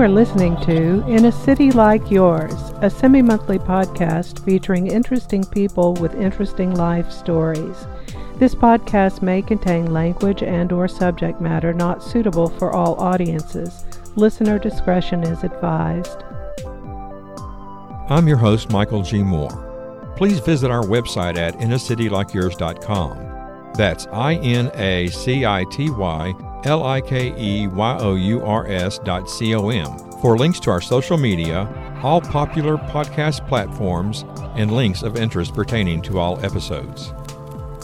You are listening to In a City Like Yours, a semi monthly podcast featuring interesting people with interesting life stories. This podcast may contain language and or subject matter not suitable for all audiences. Listener discretion is advised. I'm your host, Michael G. Moore. Please visit our website at inacitylikeyours.com. That's I N A C I T Y L I K E Y O U R S dot C O M for links to our social media, all popular podcast platforms, and links of interest pertaining to all episodes.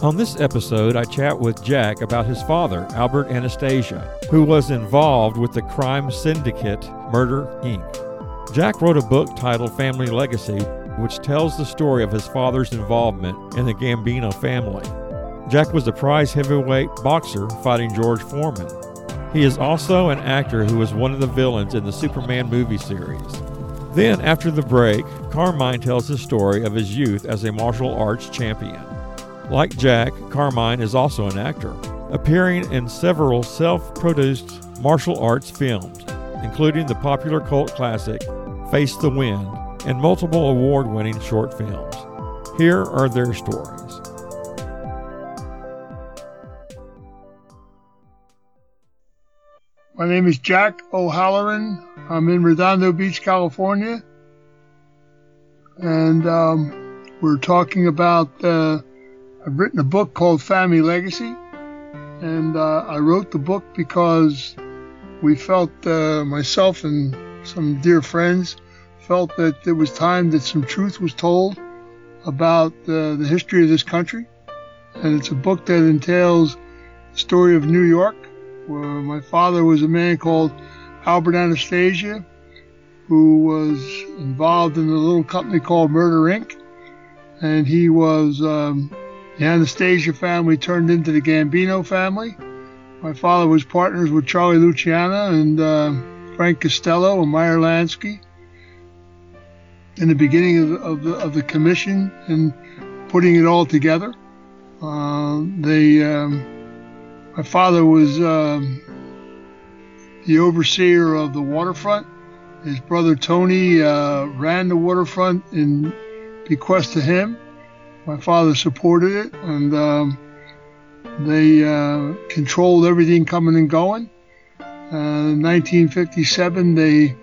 On this episode, I chat with Jack about his father, Albert Anastasia, who was involved with the crime syndicate Murder Inc. Jack wrote a book titled Family Legacy, which tells the story of his father's involvement in the Gambino family. Jack was a prize heavyweight boxer fighting George Foreman. He is also an actor who was one of the villains in the Superman movie series. Then, after the break, Carmine tells his story of his youth as a martial arts champion. Like Jack, Carmine is also an actor, appearing in several self produced martial arts films, including the popular cult classic Face the Wind and multiple award winning short films. Here are their stories. My name is Jack O'Halloran. I'm in Redondo Beach, California. And um, we're talking about, uh, I've written a book called Family Legacy. And uh, I wrote the book because we felt, uh, myself and some dear friends, felt that it was time that some truth was told about uh, the history of this country. And it's a book that entails the story of New York my father was a man called Albert Anastasia, who was involved in a little company called Murder Inc. And he was um, the Anastasia family turned into the Gambino family. My father was partners with Charlie Luciano and uh, Frank Costello and Meyer Lansky in the beginning of the, of the, of the commission and putting it all together. Uh, they um, my father was um, the overseer of the waterfront. His brother Tony uh, ran the waterfront in bequest to him. My father supported it, and um, they uh, controlled everything coming and going. Uh, in 1957, they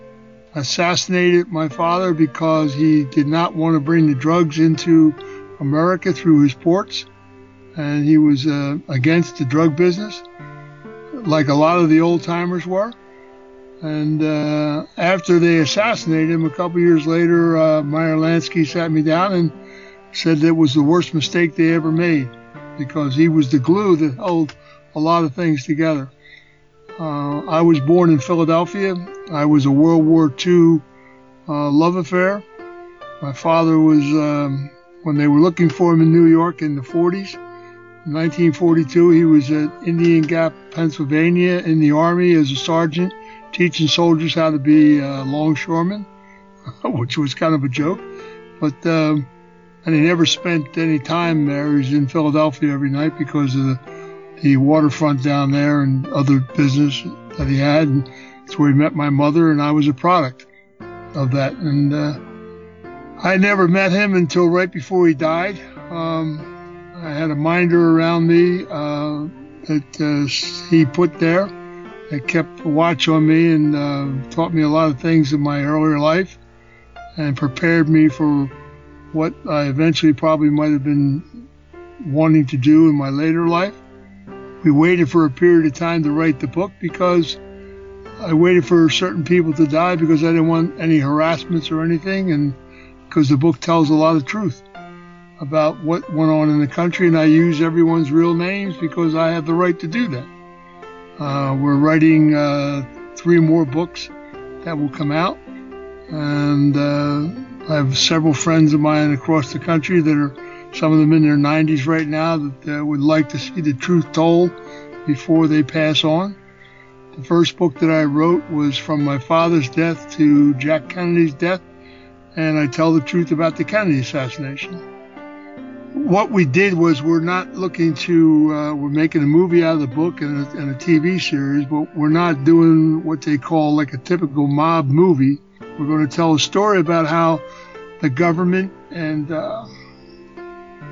assassinated my father because he did not want to bring the drugs into America through his ports and he was uh, against the drug business, like a lot of the old timers were. And uh, after they assassinated him, a couple years later, uh, Meyer Lansky sat me down and said that it was the worst mistake they ever made because he was the glue that held a lot of things together. Uh, I was born in Philadelphia. I was a World War II uh, love affair. My father was, um, when they were looking for him in New York in the 40s, in 1942, he was at Indian Gap, Pennsylvania, in the Army as a sergeant, teaching soldiers how to be uh, longshoremen, which was kind of a joke. But um, and he never spent any time there. He was in Philadelphia every night because of the, the waterfront down there and other business that he had. And that's where he met my mother, and I was a product of that. And uh, I never met him until right before he died. Um, I had a minder around me uh, that uh, he put there that kept watch on me and uh, taught me a lot of things in my earlier life and prepared me for what I eventually probably might have been wanting to do in my later life. We waited for a period of time to write the book because I waited for certain people to die because I didn't want any harassments or anything and because the book tells a lot of truth. About what went on in the country, and I use everyone's real names because I have the right to do that. Uh, we're writing uh, three more books that will come out, and uh, I have several friends of mine across the country that are some of them in their 90s right now that uh, would like to see the truth told before they pass on. The first book that I wrote was from my father's death to Jack Kennedy's death, and I tell the truth about the Kennedy assassination what we did was we're not looking to uh, we're making a movie out of the book and a, and a, TV series, but we're not doing what they call like a typical mob movie. We're going to tell a story about how the government and uh,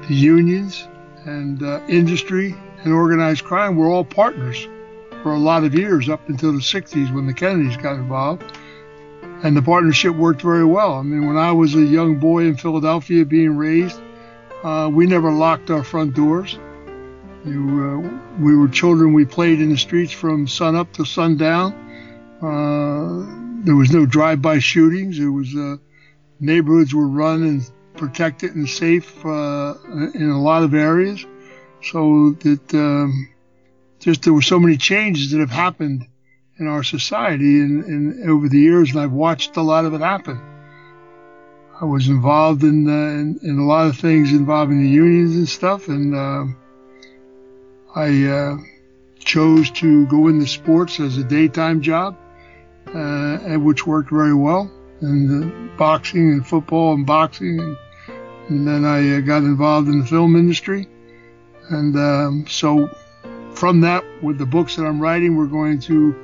the unions and uh, industry and organized crime were all partners for a lot of years up until the 60s when the Kennedys got involved. And the partnership worked very well. I mean, when I was a young boy in Philadelphia being raised, uh, we never locked our front doors. You, uh, we were children. We played in the streets from sun up to sundown. Uh, there was no drive-by shootings. It was uh, neighborhoods were run and protected and safe uh, in a lot of areas. So that um, just there were so many changes that have happened in our society and, and over the years, and I've watched a lot of it happen. I was involved in, uh, in, in a lot of things involving the unions and stuff, and uh, I uh, chose to go into sports as a daytime job, uh, which worked very well, and boxing and football and boxing, and, and then I uh, got involved in the film industry, and um, so from that, with the books that I'm writing, we're going to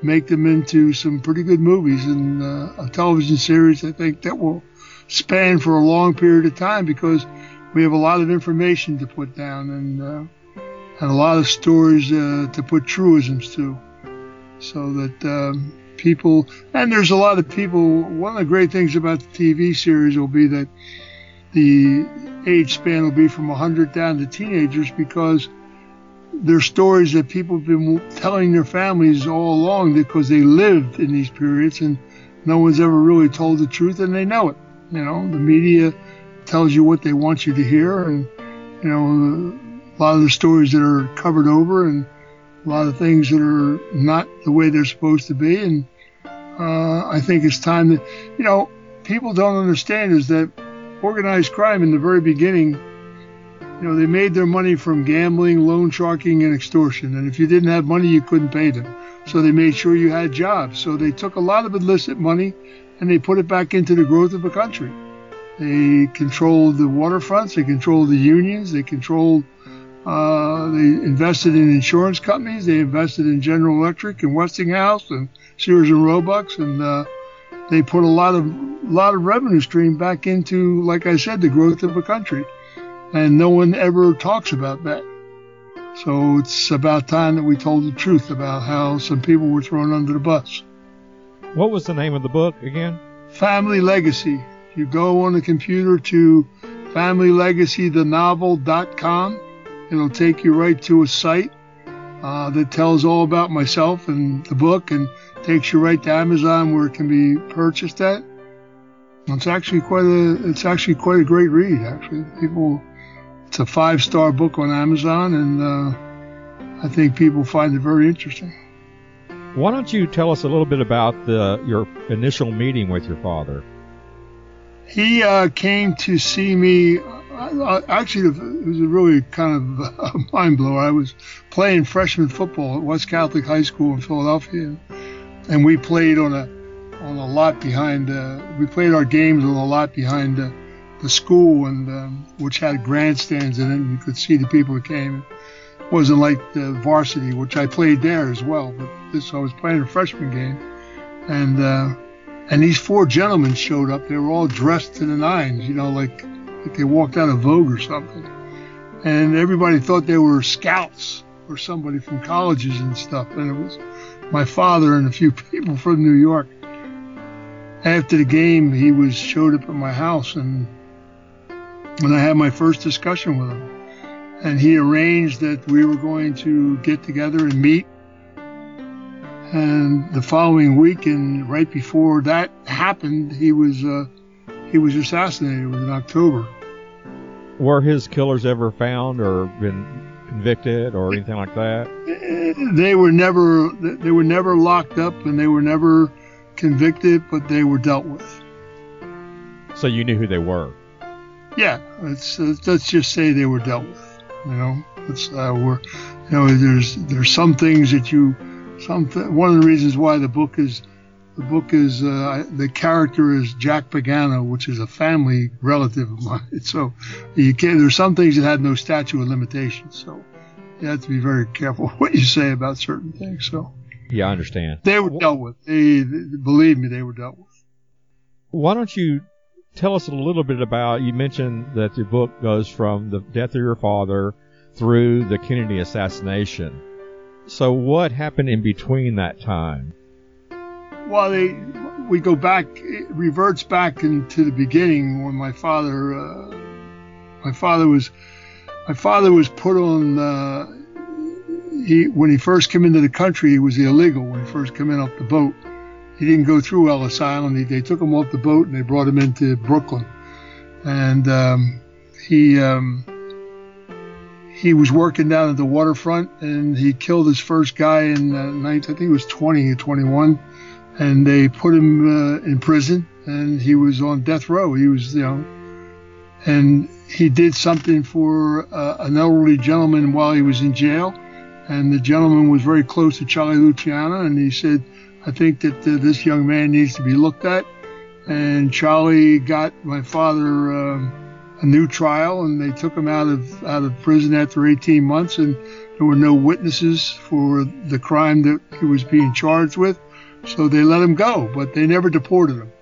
make them into some pretty good movies and uh, a television series. I think that will span for a long period of time because we have a lot of information to put down and uh, and a lot of stories uh, to put truisms to, so that um, people and there's a lot of people. One of the great things about the TV series will be that the age span will be from 100 down to teenagers because they're stories that people have been telling their families all along because they lived in these periods and no one's ever really told the truth and they know it. You know, the media tells you what they want you to hear, and you know, a lot of the stories that are covered over, and a lot of things that are not the way they're supposed to be. And uh, I think it's time that, you know, people don't understand is that organized crime in the very beginning, you know, they made their money from gambling, loan sharking, and extortion. And if you didn't have money, you couldn't pay them. So they made sure you had jobs. So they took a lot of illicit money and they put it back into the growth of the country. They controlled the waterfronts, they controlled the unions, they controlled, uh, they invested in insurance companies, they invested in General Electric and Westinghouse and Sears and Roebuck, and uh, they put a lot of lot of revenue stream back into, like I said, the growth of the country, and no one ever talks about that. So it's about time that we told the truth about how some people were thrown under the bus. What was the name of the book again? Family Legacy. You go on the computer to familylegacythenovel.com. It'll take you right to a site uh, that tells all about myself and the book and takes you right to Amazon where it can be purchased at. It's actually quite a it's actually quite a great read. Actually, people, it's a five star book on Amazon, and uh, I think people find it very interesting. Why don't you tell us a little bit about the, your initial meeting with your father? He uh, came to see me. Uh, actually, it was a really kind of a mind blower. I was playing freshman football at West Catholic High School in Philadelphia, and we played on a on a lot behind. Uh, we played our games on a lot behind uh, the school, and um, which had grandstands in it. And you could see the people who came wasn't like the varsity, which I played there as well. But this, I was playing a freshman game, and uh, and these four gentlemen showed up. They were all dressed to the nines, you know, like like they walked out of Vogue or something. And everybody thought they were scouts or somebody from colleges and stuff. And it was my father and a few people from New York. After the game, he was showed up at my house, and when I had my first discussion with him and he arranged that we were going to get together and meet. And the following week, and right before that happened, he was uh, he was assassinated. It was in October, were his killers ever found or been convicted or anything like that? They were never they were never locked up and they were never convicted, but they were dealt with. So you knew who they were. Yeah, let's let's just say they were dealt with. You know, it's uh, we're you know there's there's some things that you some one of the reasons why the book is the book is uh, the character is Jack Pagano, which is a family relative of mine. So you can't. There's some things that had no statute of limitations. So you have to be very careful what you say about certain things. So yeah, I understand. They were dealt with. They, they believe me, they were dealt with. Why don't you tell us a little bit about? You mentioned that the book goes from the death of your father through the Kennedy assassination. So what happened in between that time? Well, they, we go back, it reverts back into the beginning when my father, uh, my father was, my father was put on. Uh, he when he first came into the country, he was illegal when he first came in off the boat. He didn't go through Ellis Island. He, they took him off the boat and they brought him into Brooklyn, and um, he. Um, he was working down at the waterfront and he killed his first guy in uh, 19, I think it was 20 or 21 and they put him uh, in prison, and he was on death row. He was, you know, and he did something for uh, an elderly gentleman while he was in jail, and the gentleman was very close to Charlie Luciano, and he said, "I think that uh, this young man needs to be looked at." And Charlie got my father um, a new trial, and they took him out of out of prison after 18 months, and there were no witnesses for the crime that he was being charged with so they let him go, but they never deported him,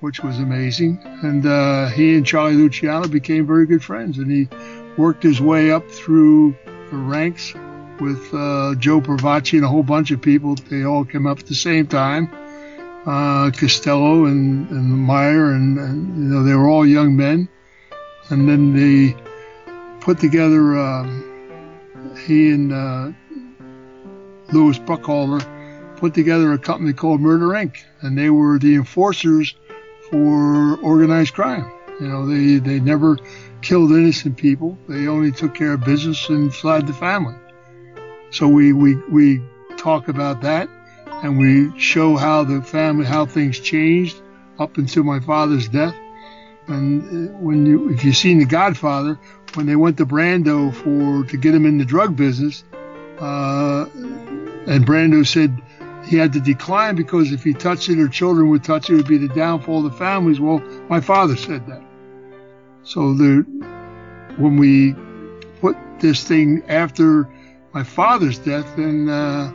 which was amazing. And uh, he and Charlie Luciano became very good friends, and he worked his way up through the ranks with uh, Joe Profaci and a whole bunch of people. They all came up at the same time. Uh, Costello and, and Meyer, and, and, you know they were all young men. And then they put together. Um, he and uh, Louis Buchalter put together a company called Murder Inc. and they were the enforcers for organized crime. You know, they they never killed innocent people. They only took care of business inside the family. So we we we talk about that and we show how the family how things changed up until my father's death. And uh, when you if you've seen The Godfather, when they went to Brando for to get him in the drug business, uh, and Brando said, he had to decline because if he touched it or children would touch it, it would be the downfall of the families. Well, my father said that. So the, when we put this thing after my father's death, and uh,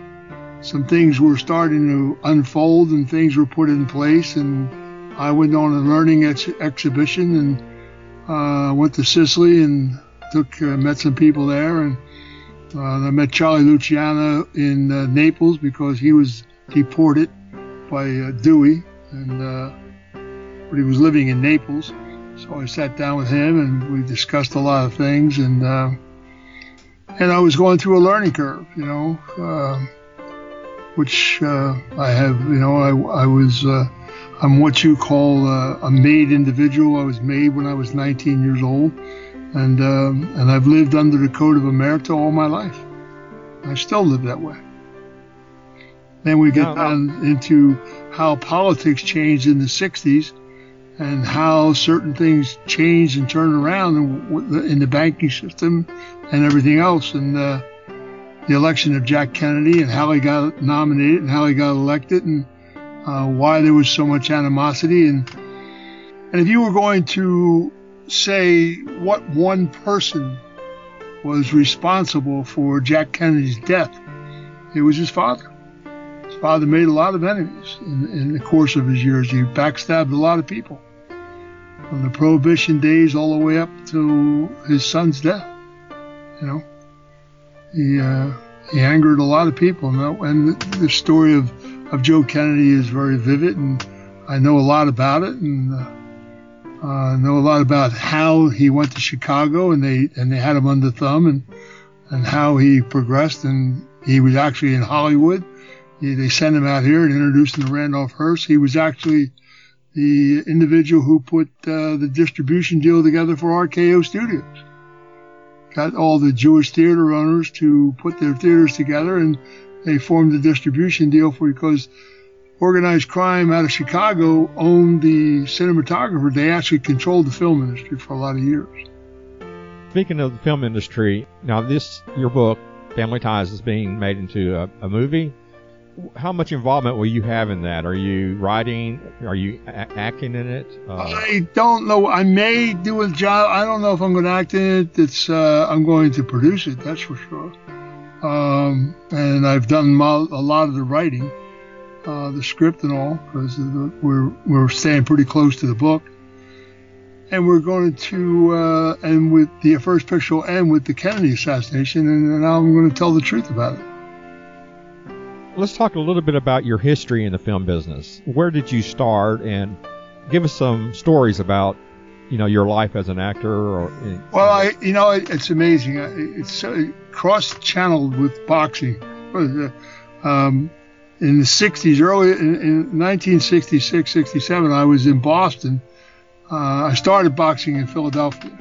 some things were starting to unfold and things were put in place. And I went on a learning ex- exhibition and uh, went to Sicily and took uh, met some people there and uh, I met Charlie Luciano in uh, Naples because he was deported by uh, Dewey, and but he was living in Naples. So I sat down with him and we discussed a lot of things, and and I was going through a learning curve, you know, uh, which I have, you know, I, I was. I'm what you call a made individual. I was made when I was 19 years old and um, and I've lived under the code of omerta all my life. I still live that way. Then we get down into how politics changed in the '60s, and how certain things changed and turned around in, in the banking system and everything else, and uh, the election of Jack Kennedy and how he got nominated and how he got elected, and uh, why there was so much animosity, and and if you were going to say what one person was responsible for Jack Kennedy's death. It was his father. Father made a lot of enemies in, in the course of his years. He backstabbed a lot of people from the Prohibition days all the way up to his son's death. You know, he uh, he angered a lot of people, and the, the story of of Joe Kennedy is very vivid, and I know a lot about it, and. Uh, uh, know a lot about how he went to Chicago and they and they had him under thumb and and how he progressed and he was actually in Hollywood. He, they sent him out here and introduced him to Randolph Hearst. He was actually the individual who put uh, the distribution deal together for RKO Studios. Got all the Jewish theater owners to put their theaters together, and they formed a distribution deal for because organized crime out of Chicago owned the cinematographer. They actually controlled the film industry for a lot of years. Speaking of the film industry, now this your book, Family Ties, is being made into a, a movie how much involvement will you have in that? Are you writing? Are you a- acting in it? Uh, I don't know. I may do a job. I don't know if I'm going to act in it. It's uh, I'm going to produce it. That's for sure. Um, and I've done a lot of the writing, uh, the script and all, because we're we're staying pretty close to the book. And we're going to uh, end with the first picture will end with the Kennedy assassination, and now I'm going to tell the truth about it let's talk a little bit about your history in the film business. Where did you start, and give us some stories about you know your life as an actor. Or well, I you know it, it's amazing. It's cross channeled with boxing. Um, in the 60s, early in, in 1966, 67, I was in Boston. Uh, I started boxing in Philadelphia,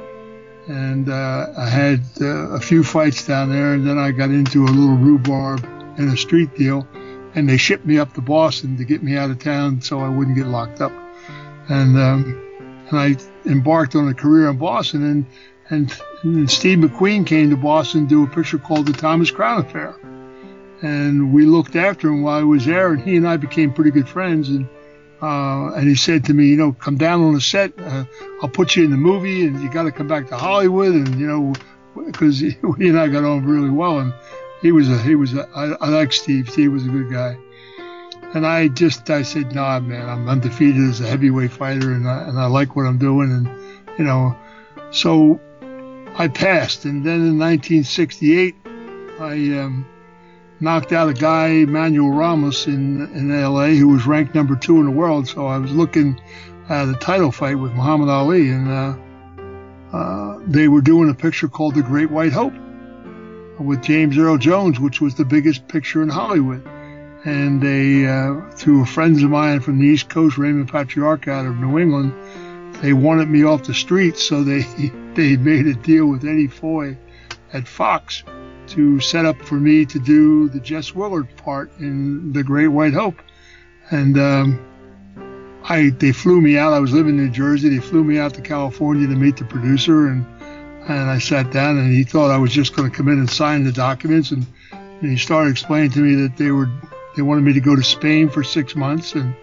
and uh, I had uh, a few fights down there, and then I got into a little rhubarb in a street deal, and they shipped me up to Boston to get me out of town so I wouldn't get locked up. And um, and I embarked on a career in Boston, and, and and Steve McQueen came to Boston to do a picture called The Thomas Crown Affair, and we looked after him while I was there, and he and I became pretty good friends, and. Uh, and he said to me, you know, come down on the set. Uh, I'll put you in the movie, and you got to come back to Hollywood. And you know, because he and I got on really well, and he was a he was a, I, I like Steve. Steve was a good guy. And I just I said, nah, man, I'm undefeated as a heavyweight fighter, and I, and I like what I'm doing, and you know, so I passed. And then in 1968, I um, knocked out a guy, Manuel Ramos, in in L.A., who was ranked number two in the world. So I was looking at a title fight with Muhammad Ali, and uh, uh, they were doing a picture called The Great White Hope with James Earl Jones, which was the biggest picture in Hollywood. And they, uh, through friends of mine from the East Coast, Raymond Patriarca out of New England, they wanted me off the streets, so they they made a deal with Eddie Foy at Fox to set up for me to do the Jess Willard part in The Great White Hope. And um, I they flew me out. I was living in New Jersey. They flew me out to California to meet the producer and and I sat down, and he thought I was just going to come in and sign the documents. And, and he started explaining to me that they were they wanted me to go to Spain for six months, and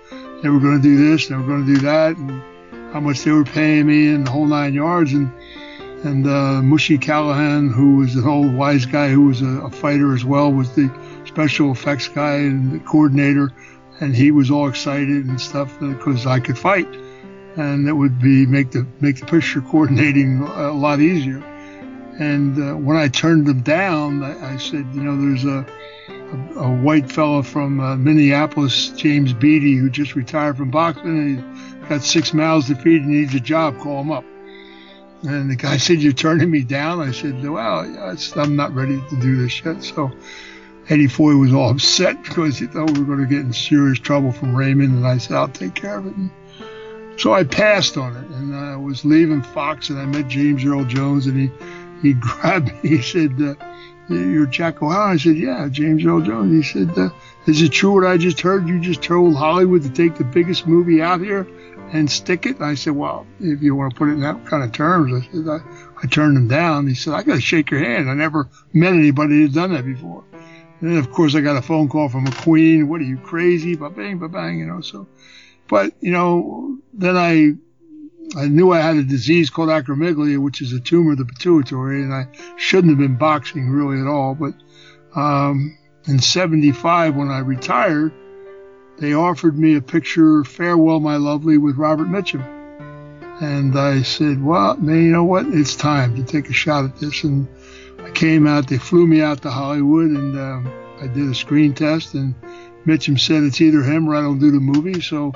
they were going to do this, they were going to do that, and how much they were paying me, and the whole nine yards. And and uh, Mushy Callahan, who was an old wise guy who was a, a fighter as well, was the special effects guy and the coordinator, and he was all excited and stuff because I could fight and that would be make the make the picture coordinating a lot easier. And uh, when I turned them down, I, I, said, you know, there's a a, a white fellow from uh, Minneapolis, James Beattie, who just retired from boxing. And he's got six mouths to feed and needs a job. Call him up. And the guy said, "You're turning me down." I said, "Well, I'm not ready to do this yet." So Eddie Foy was all upset because he thought we were going to get in serious trouble from Raymond, and I said, "I'll take care of it." And so I passed on it, and I was leaving Fox, and I met James Earl Jones, and he he grabbed me. He said, uh, "You're Jack O'Halloran." I said, "Yeah, James Earl Jones." He said, uh, "Is it true what I just heard? You just told Hollywood to take the biggest movie out here and stick it?" And I said, "Well, if you want to put it in that kind of terms," I said, "I, I turned him down." He said, "I got to shake your hand. I never met anybody who'd done that before." And then, of course, I got a phone call from McQueen. What are you crazy? Ba bang, ba bang, you know. So but, you know, then I, I knew I had a disease called acromegaly, which is a tumor of the pituitary, and I shouldn't have been boxing really at all. But um, in 75, when I retired, they offered me a picture, Farewell, My Lovely, with Robert Mitchum. And I said, well, man, you know what? It's time to take a shot at this. And I came out, they flew me out to Hollywood, and um, I did a screen test. And Mitchum said, it's either him or I don't do the movie. So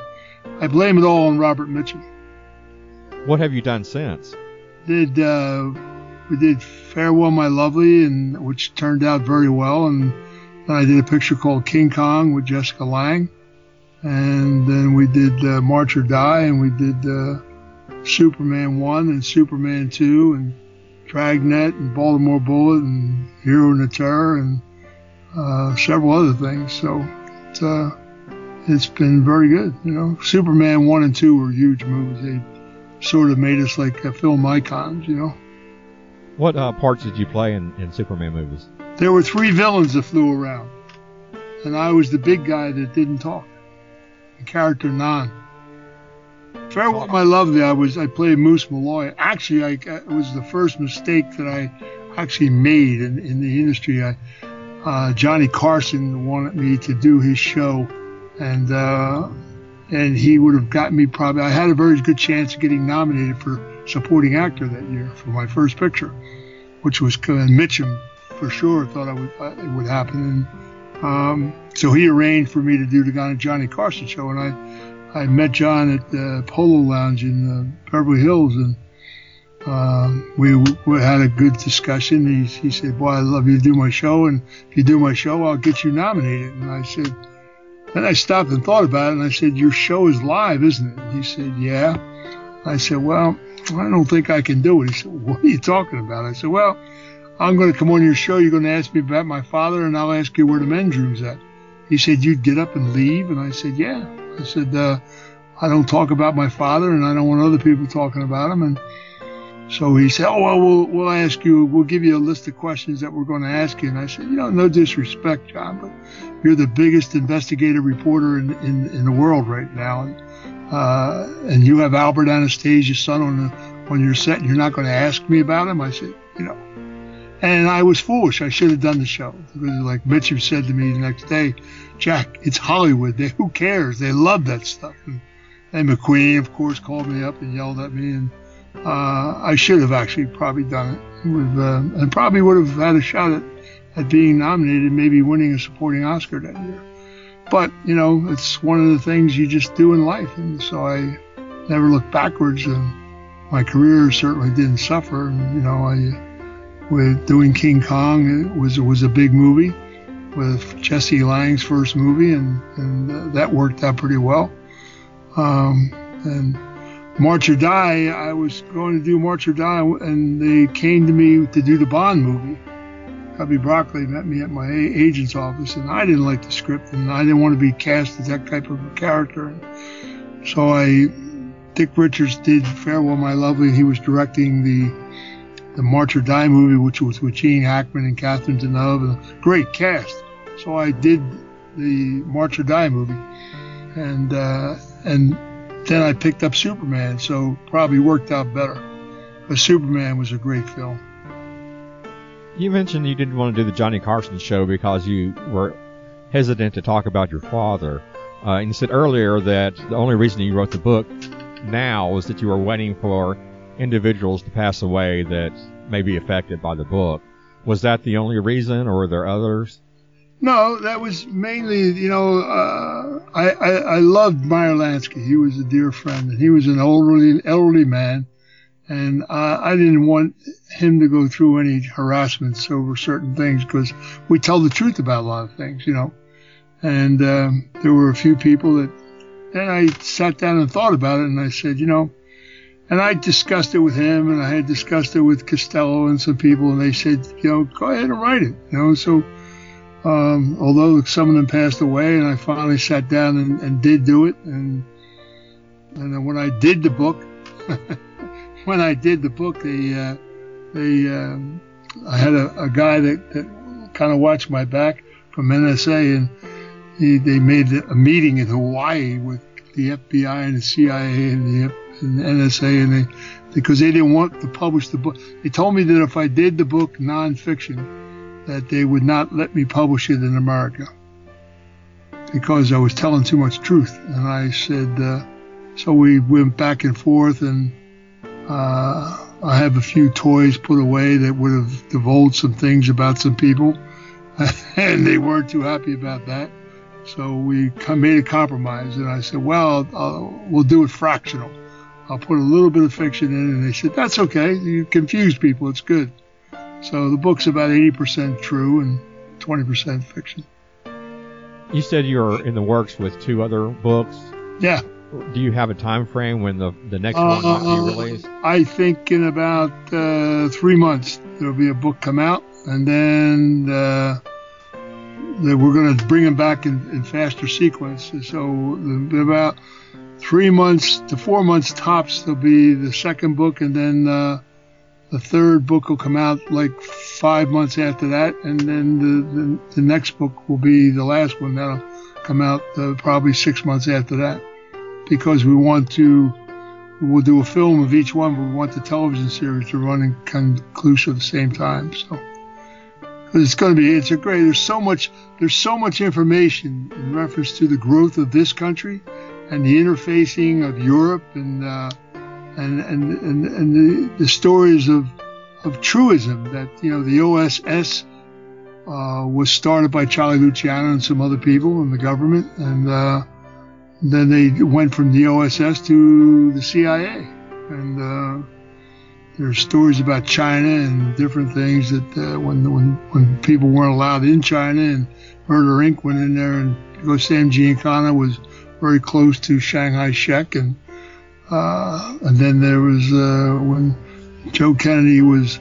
I blame it all on Robert Mitchum. What have you done since? Did uh, we did Farewell My Lovely, and which turned out very well, and then I did a picture called King Kong with Jessica Lange, and then we did uh, March or Die, and we did uh, Superman one and Superman two, and Dragnet and Baltimore Bullet and Hero and the Terror and uh, several other things. So it's, uh, it's been very good. You know, Superman one and two were huge movies. They sort of made us like film icons. You know. What uh, parts did you play in, in Superman movies? There were three villains that flew around, and I was the big guy that didn't talk. The character Non. Farewell, my lovely. I was I played Moose Malloy. Actually, I, it was the first mistake that I actually made in, in the industry. I, uh, Johnny Carson wanted me to do his show, and uh, and he would have gotten me probably. I had a very good chance of getting nominated for supporting actor that year for my first picture, which was and Mitchum for sure thought I would it would happen, and um, so he arranged for me to do the Johnny Carson show, and I I met John at the Polo Lounge in uh, Beverly Hills, and uh, we, we, had a good discussion. He, he said, "Boy, I love you to do my show, and if you do my show, I'll get you nominated." And I said, then I stopped and thought about it, and I said, "Your show is live, isn't it?" He said, "Yeah." I said, "Well, I don't think I can do it." He said, "What are you talking about?" I said, "Well." I'm going to come on your show. You're going to ask me about my father, and I'll ask you where the men's room's at. He said, You'd get up and leave? And I said, Yeah. I said, uh, I don't talk about my father and I don't want other people talking about him. And so he said, Oh, well, we'll, we'll ask you, we'll give you a list of questions that we're going to ask you. And I said, You know, no disrespect, John, but you're the biggest investigative reporter in, in, in the world right now. And, uh, and you have Albert Anastasia's son on, the, on your set and you're not going to ask me about him? I said, You know, and I was foolish. I should have done the show. Because like Mitchum said to me the next day, Jack, it's Hollywood. They, who cares? They love that stuff. And, and McQueen, of course, called me up and yelled at me. And uh, I should have actually probably done it. With, uh, and probably would have had a shot at, at being nominated, maybe winning a supporting Oscar that year. But, you know, it's one of the things you just do in life. And so I never looked backwards. And my career certainly didn't suffer. And, you know, I with doing King Kong. It was it was a big movie with Jesse Lange's first movie, and and uh, that worked out pretty well. Um, and March or Die, I was going to do March or Die, and they came to me to do the Bond movie. Cubby Broccoli met me at my agent's office, and I didn't like the script, and I didn't want to be cast as that type of a character. So I, Dick Richards did Farewell My Lovely, and he was directing the the March or Die movie, which was with Gene Hackman and Catherine Deneuve, and a great cast. So I did the March or Die movie, and uh, and then I picked up Superman, so probably worked out better. But Superman was a great film. You mentioned you didn't want to do the Johnny Carson show because you were hesitant to talk about your father. Uh, and you said earlier that the only reason you wrote the book now was that you were waiting for individuals to pass away that may be affected by the book. Was that the only reason, or were there others? No, that was mainly, you know, uh, I, I, I loved Meyer Lansky. He was a dear friend, and he was an elderly elderly man, and uh, I didn't want him to go through any harassments over certain things because we tell the truth about a lot of things, you know. And um, there were a few people that. Then I sat down and thought about it, and I said, you know, and I discussed it with him, and I had discussed it with Costello and some people, and they said, you know, go ahead and write it. You know, so um, although some of them passed away, and I finally sat down and, and did do it, and and when I did the book, when I did the book, they uh, they um, I had a, a guy that, that kind of watched my back from NSA, and he, they made a meeting in Hawaii with the FBI and the CIA and the and the NSA, and they because they didn't want to publish the book. They told me that if I did the book nonfiction, that they would not let me publish it in America because I was telling too much truth. And I said, uh, so we went back and forth, and uh, I have a few toys put away that would have divulged some things about some people, and they weren't too happy about that. So we made a compromise, and I said, well, I'll, we'll do it fractional. I'll put a little bit of fiction in. And they said, that's okay. You confuse people. It's good. So the book's about 80% true and 20% fiction. You said you're in the works with two other books. Yeah. Do you have a time frame when the the next one might be Uh, released? I think in about uh, three months there'll be a book come out, and then uh, we're going to bring them back in, in faster sequence. So about three months to four months tops, there'll be the second book, and then uh, the third book will come out like five months after that, and then the, the, the next book will be the last one that'll come out uh, probably six months after that, because we want to we'll do a film of each one, but we want the television series to run in conclusive at the same time. So it's going to be, it's a great. There's so much, there's so much information in reference to the growth of this country and the interfacing of Europe and uh, and and and, and the, the stories of of truism that you know the OSS. Uh, was started by Charlie Luciano and some other people in the government, and uh, then they went from the OSS to the CIA. And uh, there's stories about China and different things that uh, when when when people weren't allowed in China and Murder Inc. went in there and Sam Giancana was very close to Chiang Kai-shek and uh, and then there was uh, when Joe Kennedy was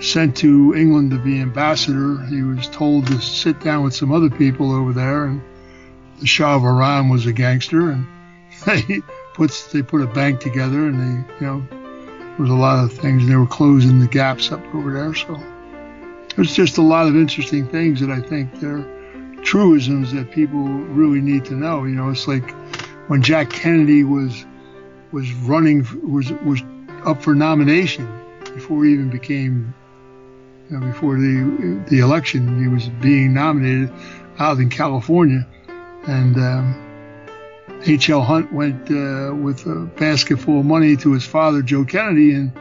sent to England to be ambassador, he was told to sit down with some other people over there and the Shah of Iran was a gangster, and they puts they put a bank together, and they you know there was a lot of things, and they were closing the gaps up over there. So there's just a lot of interesting things that I think they're truisms that people really need to know. You know, it's like when Jack Kennedy was was running was was up for nomination before he even became you know, before the the election he was being nominated out in California and um, H.L. Hunt went uh, with a basket full of money to his father, Joe Kennedy, and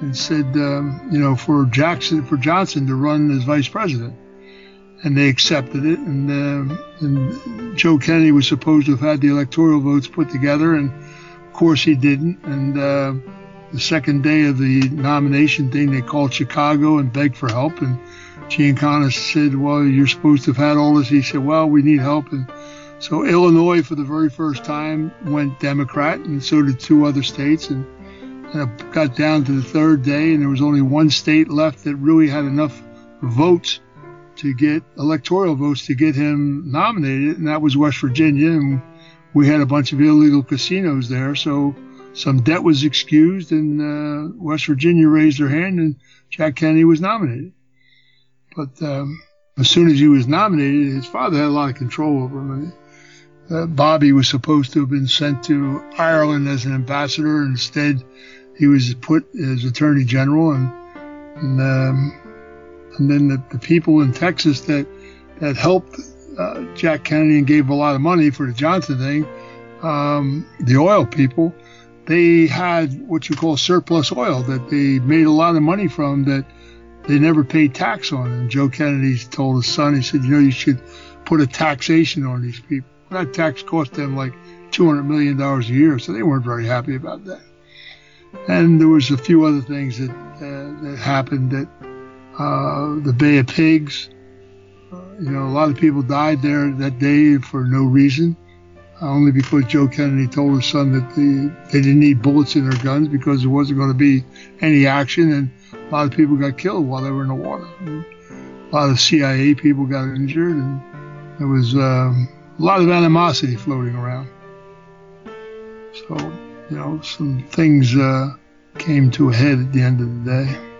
and said, um, you know, for Jackson, for Johnson to run as vice president, and they accepted it. And, um and Joe Kennedy was supposed to have had the electoral votes put together, and of course he didn't. And uh, the second day of the nomination thing, they called Chicago and begged for help, and Giancana said, "Well, you're supposed to have had all this." He said, "Well, we need help." And so Illinois, for the very first time, went Democrat, and so did two other states. And, and it got down to the third day, and there was only one state left that really had enough votes to get electoral votes to get him nominated, and that was West Virginia. And we had a bunch of illegal casinos there, so some debt was excused, and uh, West Virginia raised their hand, and Jack Kennedy was nominated. But um, as soon as he was nominated, his father had a lot of control over him. Uh, Bobby was supposed to have been sent to Ireland as an ambassador. Instead, he was put as attorney general, and and, um, and then the, the people in Texas that that helped uh, Jack Kennedy and gave a lot of money for the Johnson thing, um, the oil people, they had what you call surplus oil that they made a lot of money from that they never paid tax on. And Joe Kennedy told his son, he said, you know, you should put a taxation on these people. That tax cost them like $200 million a year, so they weren't very happy about that. And there was a few other things that, uh, that happened that uh, the Bay of Pigs, you know, a lot of people died there that day for no reason, only because Joe Kennedy told his son that the, they didn't need bullets in their guns because there wasn't going to be any action, and a lot of people got killed while they were in the water. And a lot of CIA people got injured, and there was um, a lot of animosity floating around. So, you know, some things uh, came to a head at the end of the day.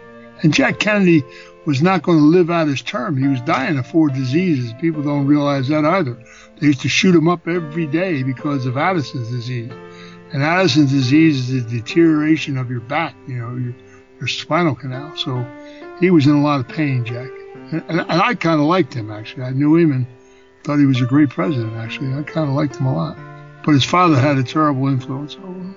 And Jack Kennedy was not going to live out his term. He was dying of four diseases. People don't realize that either. They used to shoot him up every day because of Addison's disease. And Addison's disease is the deterioration of your back, you know, your, your spinal canal. So he was in a lot of pain, Jack. And, and, and I kind of liked him, actually. I knew him and thought he was a great president, actually. I kind of liked him a lot. But his father had a terrible influence over him.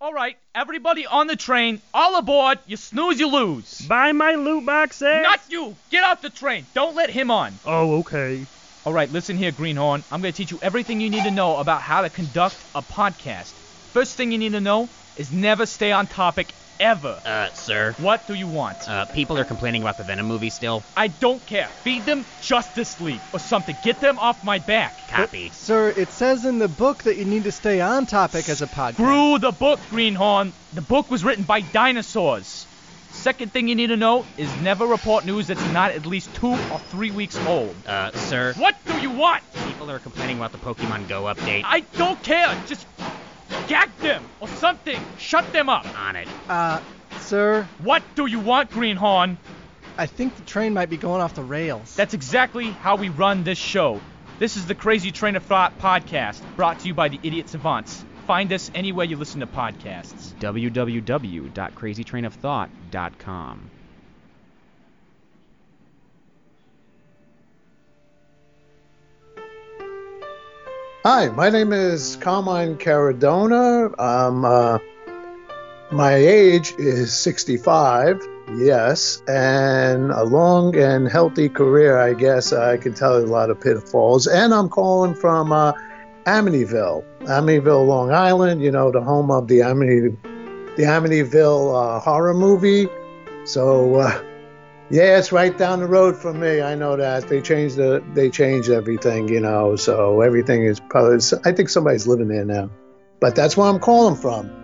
All right, everybody on the train, all aboard. You snooze, you lose. Buy my loot boxes. Eh? Not you. Get off the train. Don't let him on. Oh, okay. All right, listen here, Greenhorn. I'm going to teach you everything you need to know about how to conduct a podcast. First thing you need to know is never stay on topic ever. Uh, sir. What do you want? Uh, people are complaining about the Venom movie still. I don't care. Feed them Justice League or something. Get them off my back. Copy. Sir, it says in the book that you need to stay on topic as a podcast. Screw the book, Greenhorn. The book was written by dinosaurs. Second thing you need to know is never report news that's not at least two or three weeks old. Uh, sir. What do you want? People are complaining about the Pokemon Go update. I don't care. Just gag them or something. Shut them up. On it. Uh, sir, What do you want, Greenhorn? I think the train might be going off the rails. That's exactly how we run this show. This is the Crazy Train of Thought podcast, brought to you by the Idiot Savants. Find us anywhere you listen to podcasts. www.crazytrainofthought.com. Hi, my name is Carmine Caradona. Um, uh, my age is 65, yes, and a long and healthy career, I guess. I can tell you a lot of pitfalls. And I'm calling from uh, Amityville, Amityville, Long Island, you know, the home of the Amity, the Amityville uh, horror movie. So, uh, yeah, it's right down the road from me. I know that they changed the they changed everything, you know. So everything is probably. I think somebody's living there now, but that's where I'm calling from.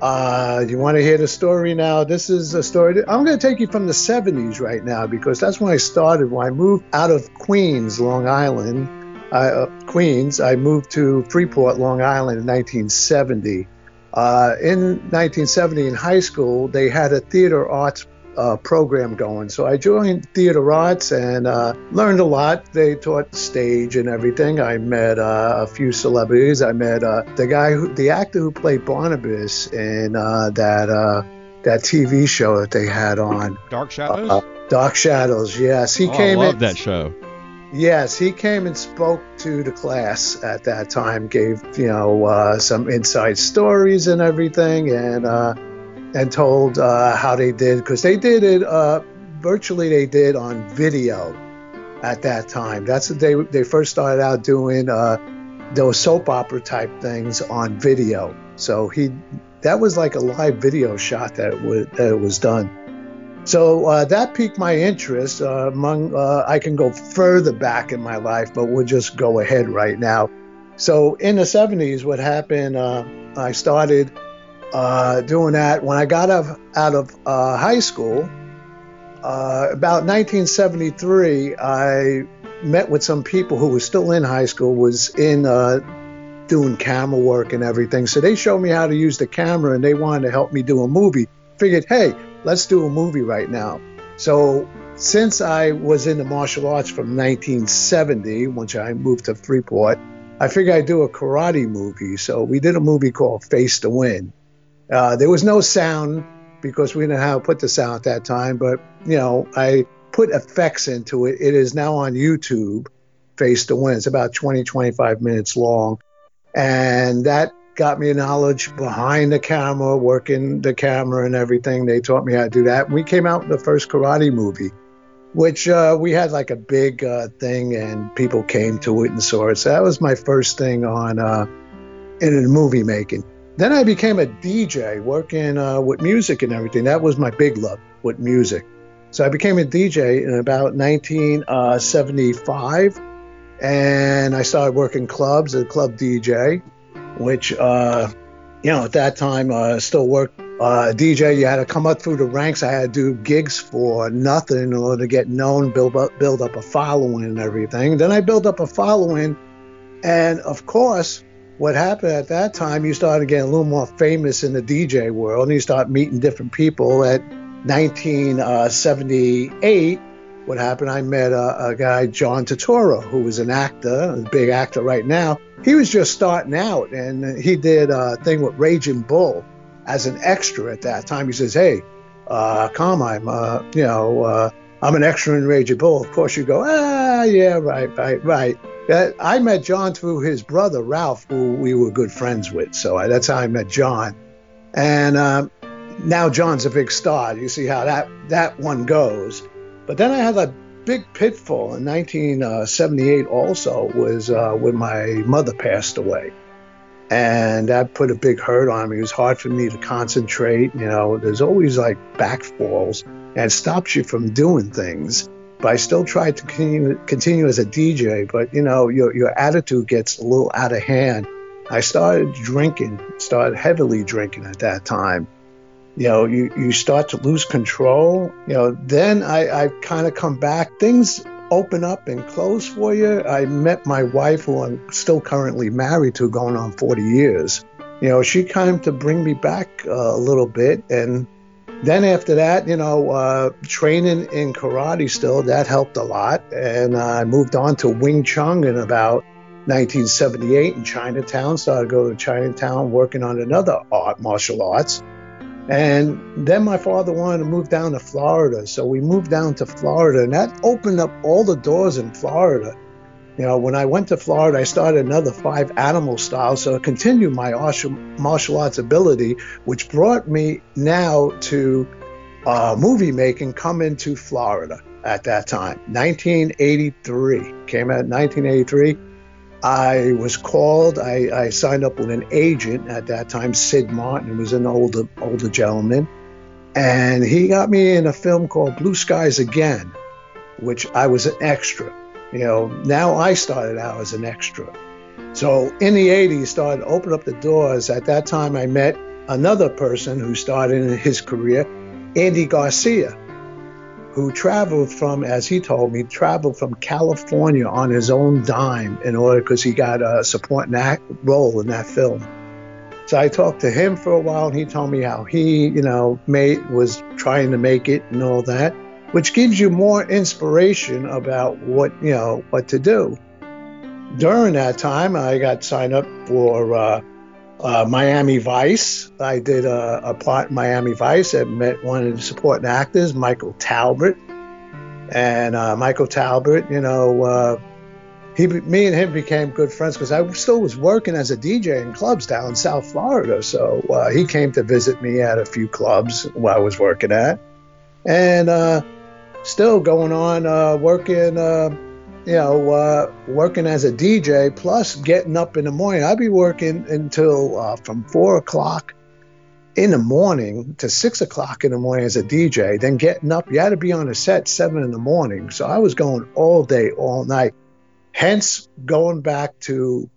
Uh, you want to hear the story now? This is a story. I'm going to take you from the 70s right now because that's when I started. When I moved out of Queens, Long Island, uh, Queens, I moved to Freeport, Long Island in 1970. Uh, in 1970, in high school, they had a theater arts uh, program going. So I joined theater arts and uh, learned a lot. They taught stage and everything. I met uh, a few celebrities. I met uh, the guy, who, the actor who played Barnabas in uh, that uh, that TV show that they had on. Dark Shadows? Dark Shadows. Yes, he oh, came. I love in, that show. Yes, he came and spoke to the class at that time. Gave you know uh, some inside stories and everything, and uh, and told uh, how they did because they did it uh, virtually. They did on video at that time. That's what they they first started out doing uh, those soap opera type things on video. So he that was like a live video shot that was that was done. So uh, that piqued my interest. Uh, among uh, I can go further back in my life, but we'll just go ahead right now. So in the 70s, what happened? I started uh, doing that when I got out of, out of uh, high school. Uh, about 1973, I met with some people who were still in high school, was in uh, doing camera work and everything. So they showed me how to use the camera, and they wanted to help me do a movie. Figured, hey, let's do a movie right now. So since I was in the martial arts from 1970, once I moved to Freeport, I figured I'd do a karate movie. So we did a movie called Face to Win. Uh, there was no sound because we didn't know how to put the sound at that time, but you know, I put effects into it. It is now on YouTube, Face to Win. It's about 20, 25 minutes long. And that got me knowledge behind the camera, working the camera and everything. They taught me how to do that. We came out with the first karate movie, which uh, we had like a big uh, thing and people came to it and saw it. So that was my first thing on uh, in movie making. Then I became a DJ working uh, with music and everything. That was my big love with music. So I became a DJ in about 1975, and I started working clubs, as a club DJ, which, uh, you know, at that time, uh, still worked. Uh, DJ, you had to come up through the ranks. I had to do gigs for nothing in order to get known, build up, build up a following and everything. Then I built up a following, and of course, what happened at that time, you started getting a little more famous in the DJ world, and you start meeting different people. At 1978, what happened? I met a, a guy, John Turturro, who was an actor, a big actor right now. He was just starting out, and he did a thing with Raging Bull as an extra at that time. He says, "Hey, uh, Carmine, uh, you know, uh, I'm an extra in Raging Bull." Of course, you go, "Ah, yeah, right, right, right." That I met John through his brother Ralph, who we were good friends with. So I, that's how I met John. And um, now John's a big star. You see how that that one goes. But then I had a big pitfall in 1978. Also, was uh, when my mother passed away. and that put a big hurt on me. It was hard for me to concentrate. You know, there's always like backfalls, and it stops you from doing things. But I still tried to continue, continue as a DJ, but you know, your, your attitude gets a little out of hand. I started drinking, started heavily drinking at that time. You know, you, you start to lose control. You know, then I, I kind of come back. Things open up and close for you. I met my wife, who I'm still currently married to, going on 40 years. You know, she came to bring me back uh, a little bit. And then after that, you know, uh, training in karate still, that helped a lot. And I moved on to Wing Chun in about 1978 in Chinatown. Started going to Chinatown working on another art, martial arts. And then my father wanted to move down to Florida. So we moved down to Florida, and that opened up all the doors in Florida. You know, when I went to Florida, I started another five animal styles. So I continued my martial arts ability, which brought me now to uh, movie making, coming to Florida at that time. 1983. Came out 1983. I was called. I, I, signed up with an agent at that time, Sid Martin, was an older older gentleman, and he got me in a film called Blue Skies Again, which I was an extra. You know, now I started out as an extra. So in the 80s, started to open up the doors. At that time, I met another person who started in his career, Andy Garcia who traveled from, as he told me, traveled from California on his own dime in order because he got a supporting act role in that film. So I talked to him for a while, and he told me how he, you know, was trying to make it and all that, which gives you more inspiration about what you know what to do. During that time, I got signed up for uh, uh, Miami Vice. I did a, a in Miami Vice. I met one of the supporting actors, Michael Talbott. And uh, Michael Talbott, you know, uh, he, me and him became good friends because I still was working as a DJ in clubs down in South Florida. So uh, he came to visit me at a few clubs while I was working at. And uh, still going on uh, working you know, uh, working as a DJ plus getting up in the morning. I'd be working until uh, from four o'clock in the morning to six o'clock in the morning as a DJ. Then getting up, you had to be on a set seven in the morning. So I was going all day, all night. Hence, going back to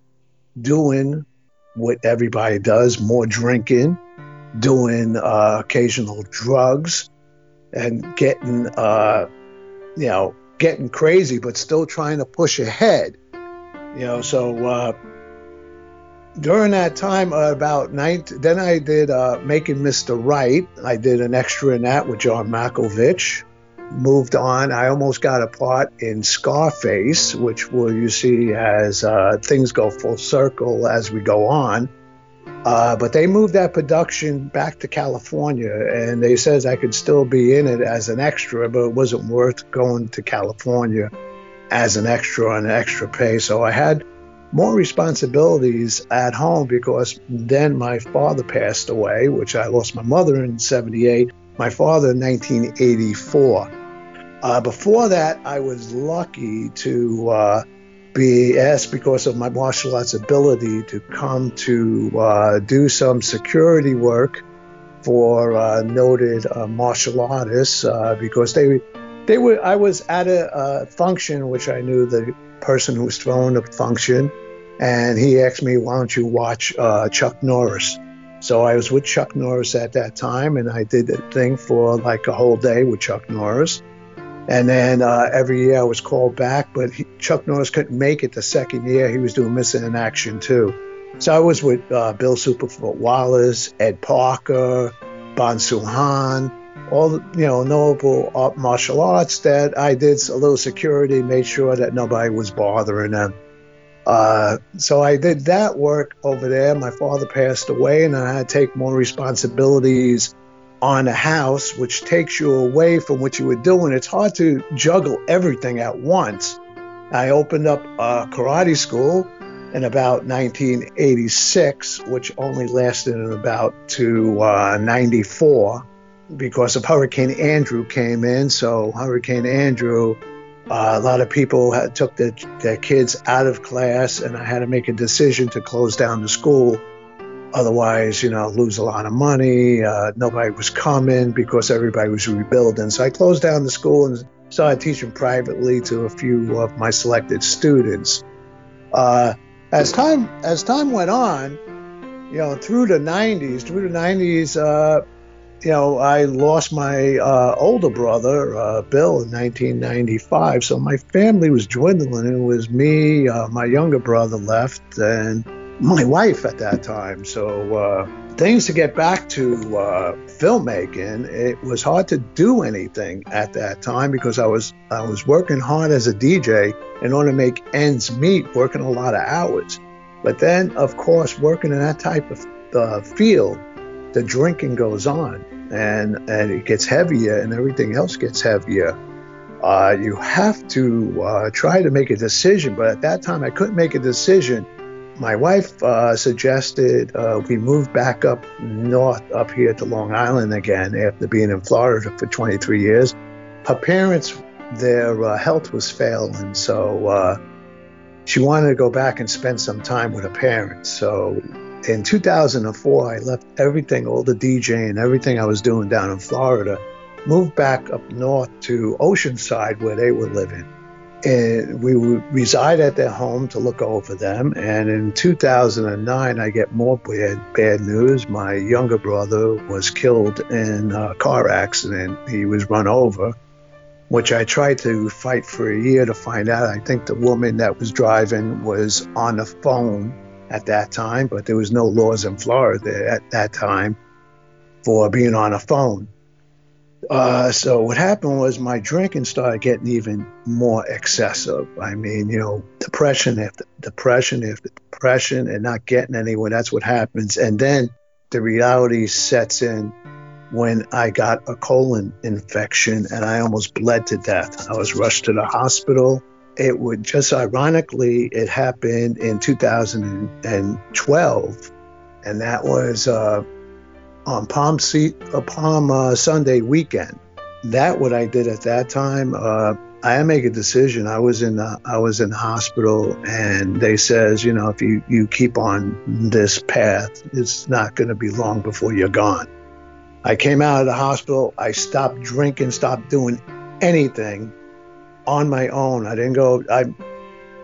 doing what everybody does more drinking, doing uh, occasional drugs, and getting, uh, you know, getting crazy, but still trying to push ahead. You know, so uh, during that time, uh, about nine, then I did uh, Making Mr. Right. I did an extra in that with John Malkovich. Moved on. I almost got a part in Scarface, which will you see as uh, things go full circle as we go on. Uh, but they moved that production back to California, and they says I could still be in it as an extra, but it wasn't worth going to California as an extra on extra pay. So I had more responsibilities at home because then my father passed away, which I lost my mother in 78, my father in 1984. Uh, before that, I was lucky to uh, be asked because of my martial arts ability to come to uh, do some security work for uh, noted uh, martial artists uh, because they they were I was at a, function which I knew the person who was throwing the function and he asked me why don't you watch uh, Chuck Norris? So I was with Chuck Norris at that time and I did the thing for like a whole day with Chuck Norris and then uh, every year I was called back, but he, Chuck Norris couldn't make it the second year. He was doing missing in action too. So I was with uh, Bill Superfoot Wallace, Ed Parker, Bong Soo Han, all the, you know notable art, martial arts that I did a little security, made sure that nobody was bothering them. Uh, so I did that work over there. My father passed away, and I had to take more responsibilities on a house, which takes you away from what you were doing. It's hard to juggle everything at once. I opened up a karate school in about 1986, which only lasted in about to uh, 94 because of Hurricane Andrew came in. So Hurricane Andrew Uh, a lot of people had, took their, their kids out of class, and I had to make a decision to close down the school. Otherwise, you know, lose a lot of money. Uh, nobody was coming because everybody was rebuilding. So I closed down the school and started teaching privately to a few of my selected students. Uh, as time as time went on, you know, through the 90s, through the 90s, uh, you know, I lost my uh, older brother, uh, Bill, in 1995. So my family was dwindling. It was me, uh, my younger brother left, and my wife at that time. So uh, things to get back to uh, filmmaking, it was hard to do anything at that time because I was I was working hard as a DJ in order to make ends meet, working a lot of hours. But then, of course, working in that type of uh, field, the drinking goes on and and it gets heavier and everything else gets heavier. Uh, you have to uh, try to make a decision, but at that time I couldn't make a decision. My wife uh, suggested uh, we move back up north, up here to Long Island again after being in Florida for 23 years. Her parents, their uh, health was failing, so uh, she wanted to go back and spend some time with her parents. So in 2004, I left everything, all the DJing, everything I was doing down in Florida, moved back up north to Oceanside where they were living. And we would reside at their home to look over them. And in 2009, I get more bad, bad news. My younger brother was killed in a car accident. He was run over, which I tried to fight for a year to find out. I think the woman that was driving was on the phone at that time, but there was no laws in Florida at that time for being on a phone. Uh, so what happened was my drinking started getting even more excessive. I mean, you know, depression after depression after depression and not getting anywhere. That's what happens. And then the reality sets in when I got a colon infection and I almost bled to death. I was rushed to the hospital it would just ironically, it happened in 2012, and that was uh, on Palm, uh, Palm uh, Sunday weekend. That what I did at that time. Uh, I make a decision. I was in the, I was in hospital, and they says, you know, if you you keep on this path, it's not going to be long before you're gone. I came out of the hospital. I stopped drinking, stopped doing anything on my own. I didn't go. I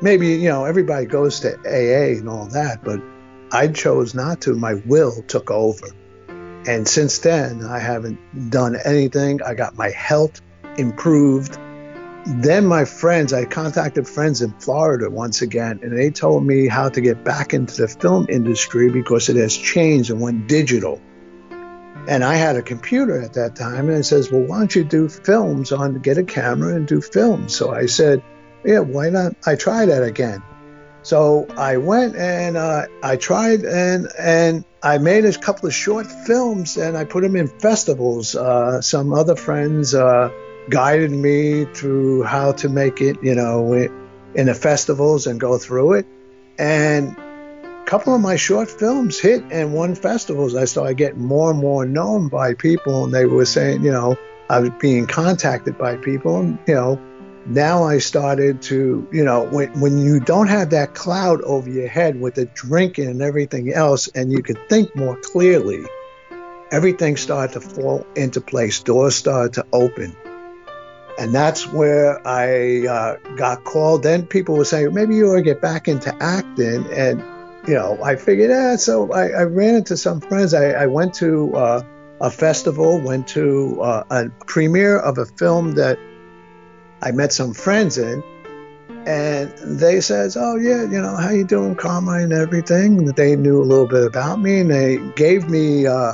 maybe you know everybody goes to AA and all that, but I chose not to. My will took over, and since then I haven't done anything. I got my health improved. Then my friends, I contacted friends in Florida once again, and they told me how to get back into the film industry because it has changed and went digital. And I had a computer at that time, and it says, "Well, why don't you do films on? Get a camera and do films." So I said, "Yeah, why not?" I tried that again. So I went and uh, I tried and and I made a couple of short films and I put them in festivals. Uh, some other friends uh, guided me through how to make it, you know, in the festivals and go through it. And a couple of my short films hit and won festivals. I started getting more and more known by people, and they were saying, you know, I was being contacted by people, and you know, now I started to, you know, when when you don't have that cloud over your head with the drinking and everything else, and you can think more clearly, everything started to fall into place. Doors started to open. And that's where I uh, got called. Then people were saying, maybe you ought to get back into acting. And you know, I figured, yeah. So I, I ran into some friends. I, I went to uh, a festival, went to uh, a premiere of a film that I met some friends in, and they says, "Oh yeah, you know, how you doing, Karma and everything." They knew a little bit about me, and they gave me uh,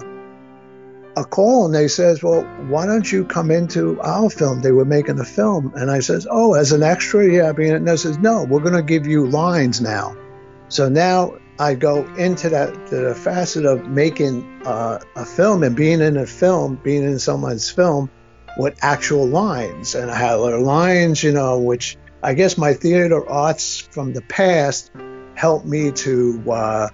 a call, and they says, "Well, why don't you come into our film?" They were making a film, and I says, "Oh, as an extra, yeah." I mean, and they says, "No, we're going to give you lines now." So now I go into that the facet of making uh, a film and being in a film, being in someone's film with actual lines. And I had lines, you know, which I guess my theater arts from the past helped me to uh,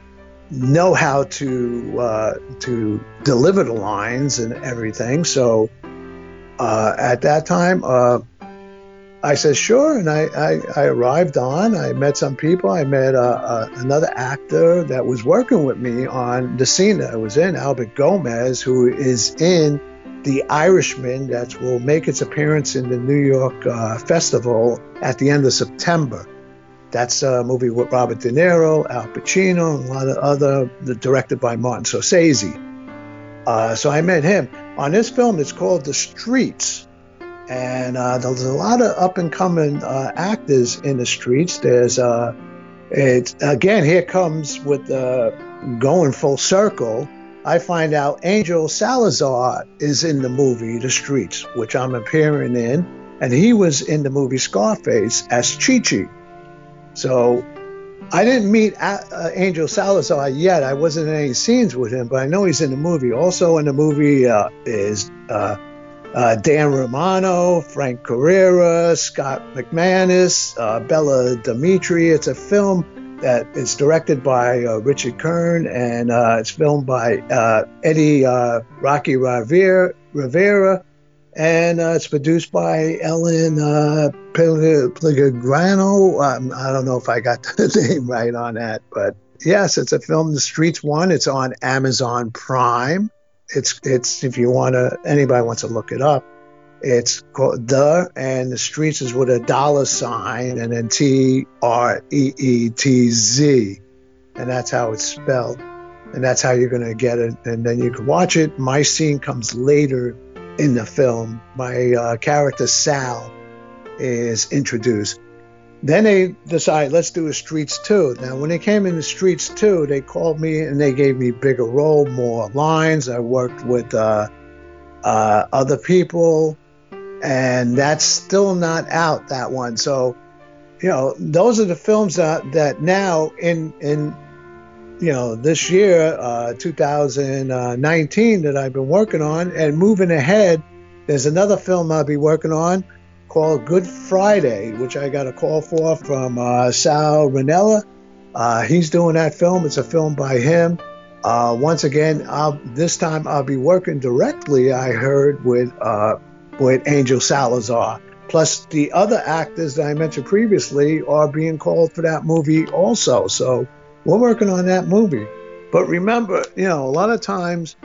know how to uh, to deliver the lines and everything. So uh, at that time, uh, I said, sure. And I, I, I arrived on. I met some people. I met uh, uh, another actor that was working with me on the scene that I was in, Albert Gomez, who is in The Irishman that will make its appearance in the New York uh, Festival at the end of September. That's a movie with Robert De Niro, Al Pacino, and a lot of other, directed by Martin Scorsese. Uh, so I met him. On this film, it's called The Streets and uh, there's a lot of up and coming uh, actors in the streets. There's uh, it again here comes with uh, going full circle. I find out Angel Salazar is in the movie The Streets, which I'm appearing in, and he was in the movie Scarface as Chi-Chi. So I didn't meet uh, Angel Salazar yet. I wasn't in any scenes with him, but I know he's in the movie. Also in the movie uh, is uh, Dan Romano, Frank Carrera, Scott McManus, uh, Bella Dimitri. It's a film that is directed by uh, Richard Kern and uh, it's filmed by uh, Eddie uh, Rocky Rivera, Rivera and it's produced by Ellen Pellegrino. Um, I don't know if I got the name right on that, but yes, it's a film, The Streets One. It's on Amazon Prime it's it's if you want to anybody wants to look it up it's called the and the streets is with a dollar sign and then T R E E T Z. And that's how it's spelled. And that's how you're going to get it. And then you can watch it. My scene comes later in the film. My uh, character Sal is introduced. Then they decide, let's do a Streets 2. Now, when they came in the Streets 2, they called me and they gave me bigger role, more lines. I worked with uh, uh, other people, and that's still not out, that one. So, you know, those are the films that, that now in, in, you know, this year, uh, 2019, that I've been working on. And moving ahead, there's another film I'll be working on called Good Friday, which I got a call for from uh, Sal Ranella. Uh, he's doing that film. It's a film by him. Uh, once again, I'll, this time I'll be working directly. I heard with uh, with Angel Salazar. Plus, the other actors that I mentioned previously are being called for that movie also. So we're working on that movie. But remember, you know, a lot of times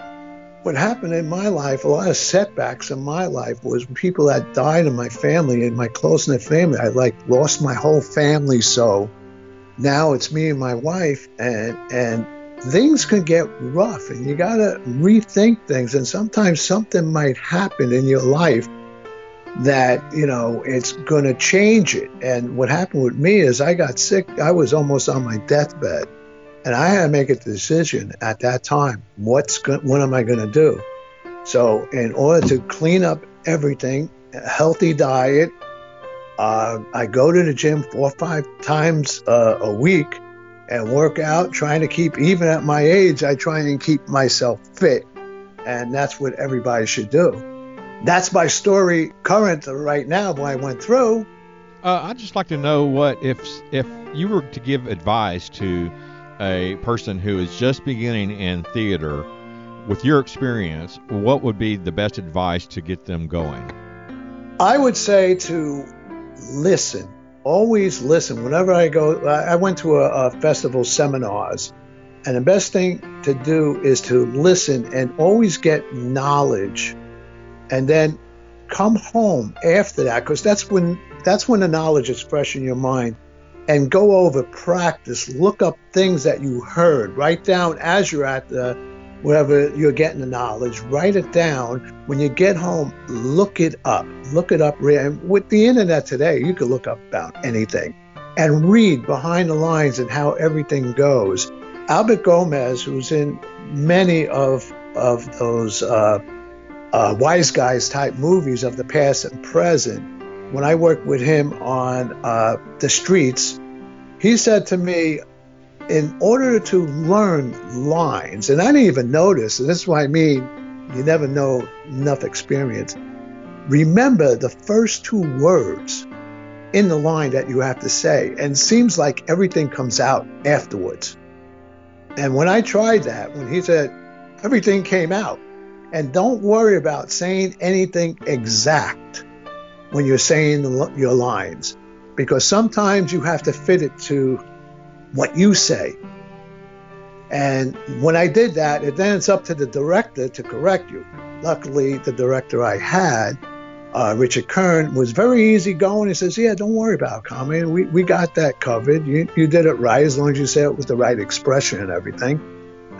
what happened in my life, a lot of setbacks in my life was people that died in my family and my close knit family. I like lost my whole family. So now it's me and my wife and, and things can get rough and you got to rethink things. And sometimes something might happen in your life that, you know, it's going to change it. And what happened with me is I got sick. I was almost on my deathbed and I had to make a decision at that time. What's go- what am I going to do? So, in order to clean up everything, a healthy diet, uh, I go to the gym four or five times uh, a week and work out, trying to keep, even at my age, I try and keep myself fit. And that's what everybody should do. That's my story current right now, what I went through. Uh, I'd just like to know what if if you were to give advice to a person who is just beginning in theater, with your experience, what would be the best advice to get them going? I would say to listen. Always listen. Whenever I go, I went to a, a festival seminars, and the best thing to do is to listen and always get knowledge, and then come home after that, because that's when that's when the knowledge is fresh in your mind and go over, practice, look up things that you heard, write down as you're at the wherever you're getting the knowledge, write it down. When you get home, look it up. Look it up. And with the internet today, you can look up about anything and read behind the lines and how everything goes. Albert Gomez, who's in many of of those uh, uh, wise guys type movies of the past and present, when I worked with him on uh, the streets, he said to me, in order to learn lines, and I didn't even notice, and this is what I mean, you never know enough experience. Remember the first two words in the line that you have to say, and seems like everything comes out afterwards. And when I tried that, when he said everything came out, and don't worry about saying anything exact when you're saying your lines because sometimes you have to fit it to what you say. And when I did that, it then it's up to the director to correct you. Luckily, the director I had, uh, Richard Kern, was very easygoing. He says, "Yeah, don't worry about Carmen. We we got that covered. You you did it right as long as you say it with the right expression and everything."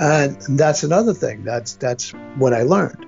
And that's another thing. That's that's what I learned.